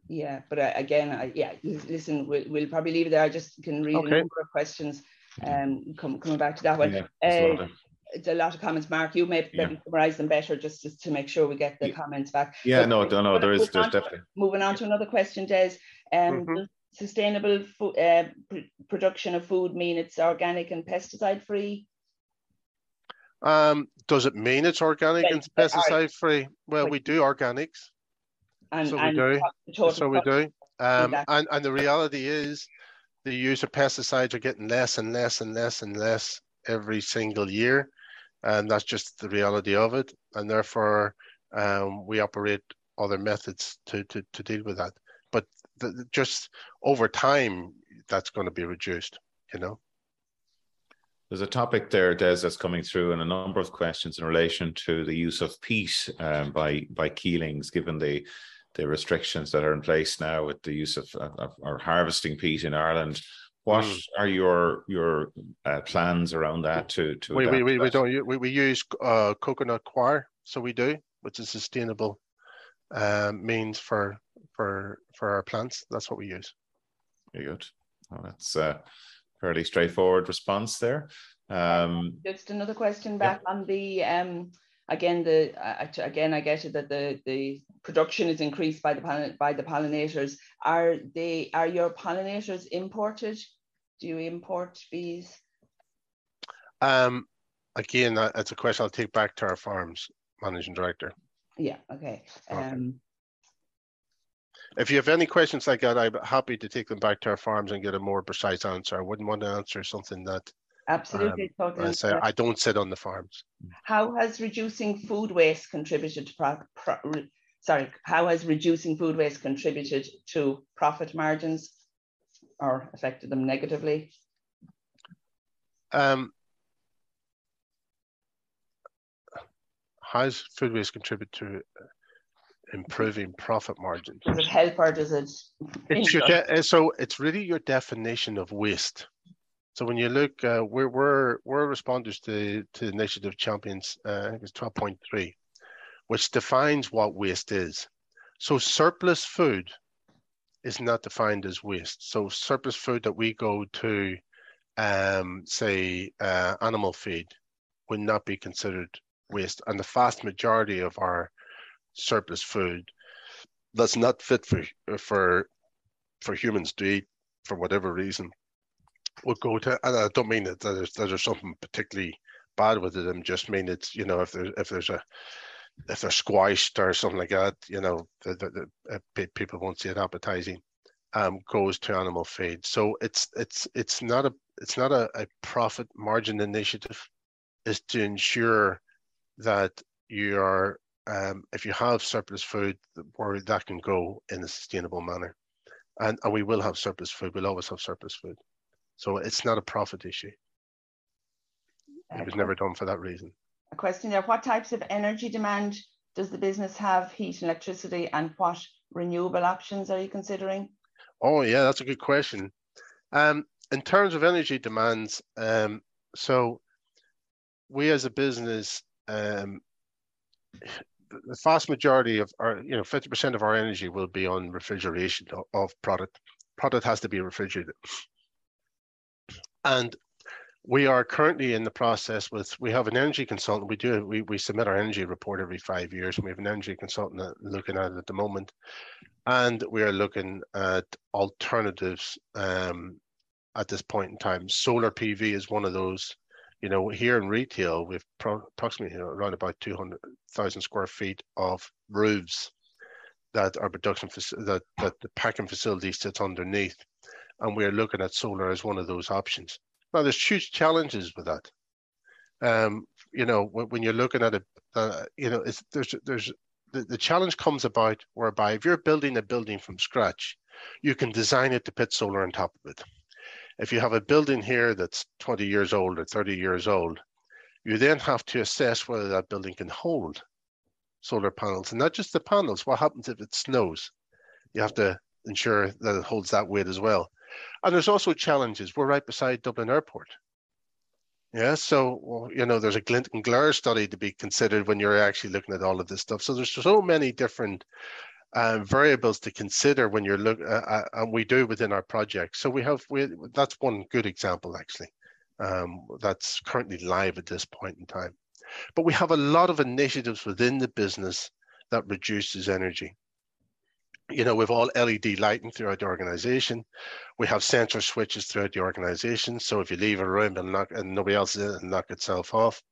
yeah, but uh, again, I, yeah, listen, we'll, we'll probably leave it there. I just can read okay. a number of questions um, come, coming back to that one. Yeah, uh, it's a lot of comments. Mark, you may yeah. summarize them better just, just to make sure we get the yeah. comments back. Yeah, but, no, no, no, there is, there's definitely. moving on to another question, Des. Um, mm-hmm. Sustainable fo- uh, pr- production of food mean it's organic and pesticide free? Um, does it mean it's organic and pesticide free? Well, we do organics. And, so we do. So we do. Um, and, and the reality is the use of pesticides are getting less and less and less and less every single year. And that's just the reality of it. And therefore, um, we operate other methods to, to, to deal with that. But the, just over time, that's going to be reduced, you know. There's a topic there, Des, that's coming through, and a number of questions in relation to the use of peat um, by by Keelings, given the the restrictions that are in place now with the use of, of, of or harvesting peat in Ireland. what mm. are your your uh, plans around that to to we we, we, we, don't we, we use uh, coconut coir so we do which is sustainable um, means for for for our plants that's what we use very good well, that's a fairly straightforward response there um, just another question back yeah. on the um again the uh, again i get it that the the production is increased by the by the pollinators. Are they are your pollinators imported? Do you import bees? Um again that's a question i'll take back to our farms managing director. Yeah okay. Um okay. if you have any questions like that i'm happy to take them back to our farms and get a more precise answer. I wouldn't want to answer something that Absolutely, um, totally. I I don't sit on the farms. How has reducing food waste contributed to pro, pro, sorry? How has reducing food waste contributed to profit margins, or affected them negatively? Um, how has food waste contributed to improving profit margins? Does it help or does it? It's your so it's really your definition of waste. So when you look, uh, we're, we're, we're responders to, to Initiative Champions, uh, I think it's 12.3, which defines what waste is. So surplus food is not defined as waste. So surplus food that we go to, um, say, uh, animal feed would not be considered waste. And the vast majority of our surplus food that's not fit for, for, for humans to eat for whatever reason would go to, and I don't mean that there's, there's something particularly bad with it. I'm just mean it's you know if there's if there's a if they're squashed or something like that, you know, the, the, the uh, people won't see it appetizing. Um, goes to animal feed. So it's it's it's not a it's not a, a profit margin initiative. Is to ensure that you are um, if you have surplus food where that can go in a sustainable manner, and and we will have surplus food. We'll always have surplus food. So it's not a profit issue. It was never done for that reason. A question there, what types of energy demand does the business have, heat and electricity, and what renewable options are you considering? Oh yeah, that's a good question. Um, in terms of energy demands, um, so we as a business, um, the vast majority of our, you know, 50% of our energy will be on refrigeration of, of product. Product has to be refrigerated. And we are currently in the process with, we have an energy consultant. We do, we, we submit our energy report every five years. And we have an energy consultant looking at it at the moment. And we are looking at alternatives um, at this point in time. Solar PV is one of those. You know, here in retail, we've pro- approximately around about 200,000 square feet of roofs that our production that that the packing facility sits underneath and we're looking at solar as one of those options. Now, there's huge challenges with that. Um, you know, when, when, you're looking at it, uh, you know, it's, there's there's the, the challenge comes about whereby if you're building a building from scratch, you can design it to put solar on top of it. If you have a building here that's 20 years old or 30 years old, you then have to assess whether that building can hold solar panels and not just the panels. What happens if it snows? You have to ensure that it holds that weight as well. And there's also challenges. We're right beside Dublin Airport. Yeah, so you know, there's a glint and glare study to be considered when you're actually looking at all of this stuff. So there's so many different uh, variables to consider when you're look, uh, uh, and we do within our project. So we have we that's one good example actually. Um, that's currently live at this point in time. But we have a lot of initiatives within the business that reduces energy you know, we've all LED lighting throughout the organization. We have sensor switches throughout the organization. So if you leave a room and, knock, and nobody else is in it and knock itself off,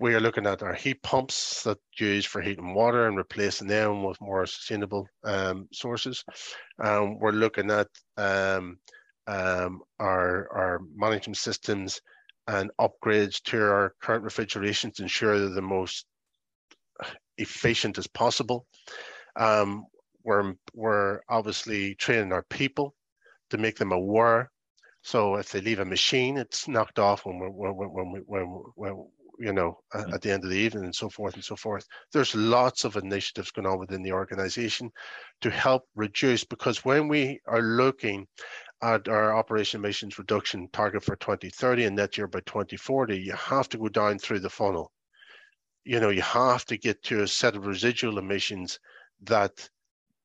we are looking at our heat pumps that use for heating water and replacing them with more sustainable um, sources. Um, we're looking at um, um our, our management systems and upgrades to our current refrigeration to ensure they're the most efficient as possible. Um, we're, we're obviously training our people to make them aware. So if they leave a machine, it's knocked off when we're, when, when, when, when, you know, mm. at the end of the evening and so forth and so forth. There's lots of initiatives going on within the organization to help reduce because when we are looking at our operation emissions reduction target for 2030 and net year by 2040, you have to go down through the funnel. You know, you have to get to a set of residual emissions that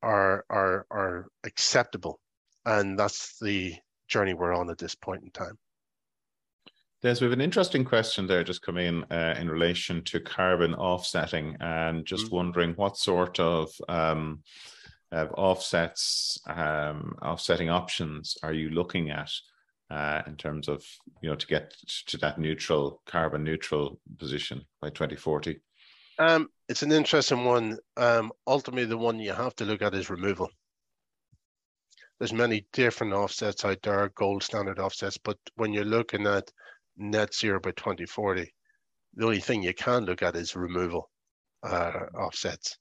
are are are acceptable, and that's the journey we're on at this point in time. There's we have an interesting question there just come in uh, in relation to carbon offsetting, and just mm-hmm. wondering what sort of um, of offsets, um, offsetting options are you looking at uh, in terms of you know to get to that neutral carbon neutral position by 2040? Um, it's an interesting one. Um, ultimately, the one you have to look at is removal. There's many different offsets out there, gold standard offsets, but when you're looking at net zero by 2040, the only thing you can look at is removal uh, offsets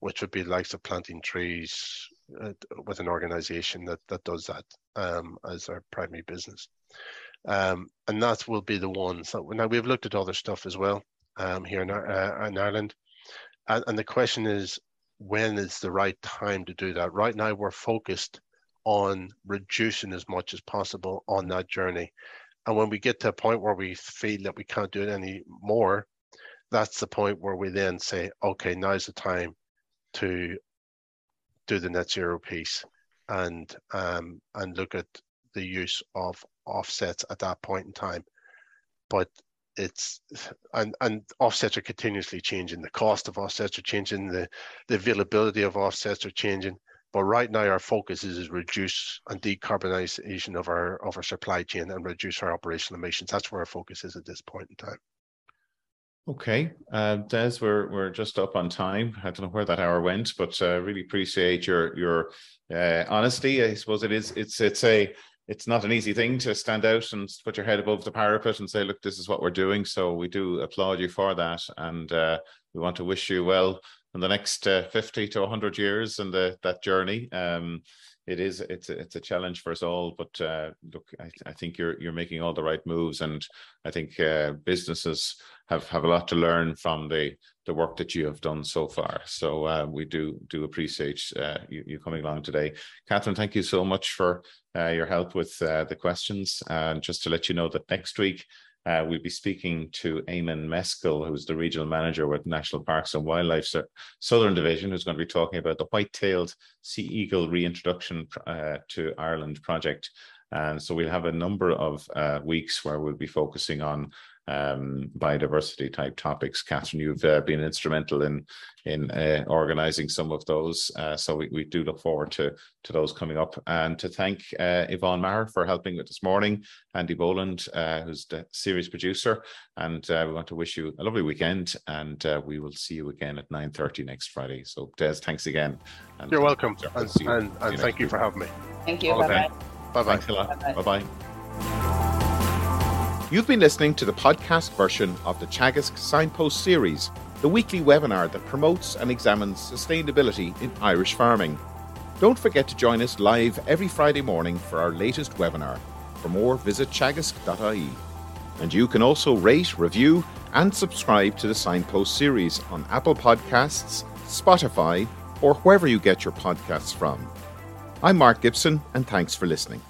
which would be likes of planting trees uh, with an organization that, that does that um, as our primary business. Um, and that will be the one. So now we've looked at other stuff as well um, here in, uh, in Ireland. And, and the question is, when is the right time to do that? Right now, we're focused on reducing as much as possible on that journey. And when we get to a point where we feel that we can't do it anymore, that's the point where we then say, okay, now's the time to do the net zero piece and um, and look at the use of offsets at that point in time. But it's and and offsets are continuously changing. The cost of offsets are changing. The the availability of offsets are changing. But right now, our focus is, is reduce and decarbonization of our of our supply chain and reduce our operational emissions. That's where our focus is at this point in time. Okay, uh, Des, we're we're just up on time. I don't know where that hour went, but uh, really appreciate your your uh, honesty. I suppose it is. It's it's a it's not an easy thing to stand out and put your head above the parapet and say, "Look, this is what we're doing." So we do applaud you for that, and uh, we want to wish you well in the next uh, fifty to hundred years and that journey. Um, it is it's a, it's a challenge for us all but uh, look I, I, think you're you're making all the right moves and i think uh, businesses have have a lot to learn from the the work that you have done so far so uh, we do do appreciate uh, you, you, coming along today catherine thank you so much for uh, your help with uh, the questions and just to let you know that next week uh, we'll be speaking to Eamon Meskel, who's the regional manager with National Parks and Wildlife Southern Division, who's going to be talking about the white-tailed sea eagle reintroduction uh, to Ireland project. And so we'll have a number of uh, weeks where we'll be focusing on um, biodiversity type topics. Catherine, you've uh, been instrumental in in uh, organising some of those, uh, so we, we do look forward to to those coming up. And to thank uh, Yvonne Maher for helping with this morning, Andy Boland, uh, who's the series producer, and uh, we want to wish you a lovely weekend. And we will see you again at nine thirty next Friday. So Des, thanks again. And, You're welcome, and, you, and, and thank you for having me. Thank you. Bye bye. Bye bye. Bye bye. You've been listening to the podcast version of the Teagasc Signpost series, the weekly webinar that promotes and examines sustainability in Irish farming. Don't forget to join us live every Friday morning for our latest webinar. For more, visit teagasc.ie. And you can also rate, review, and subscribe to the Signpost series on Apple Podcasts, Spotify, or wherever you get your podcasts from. I'm Mark Gibson, and thanks for listening.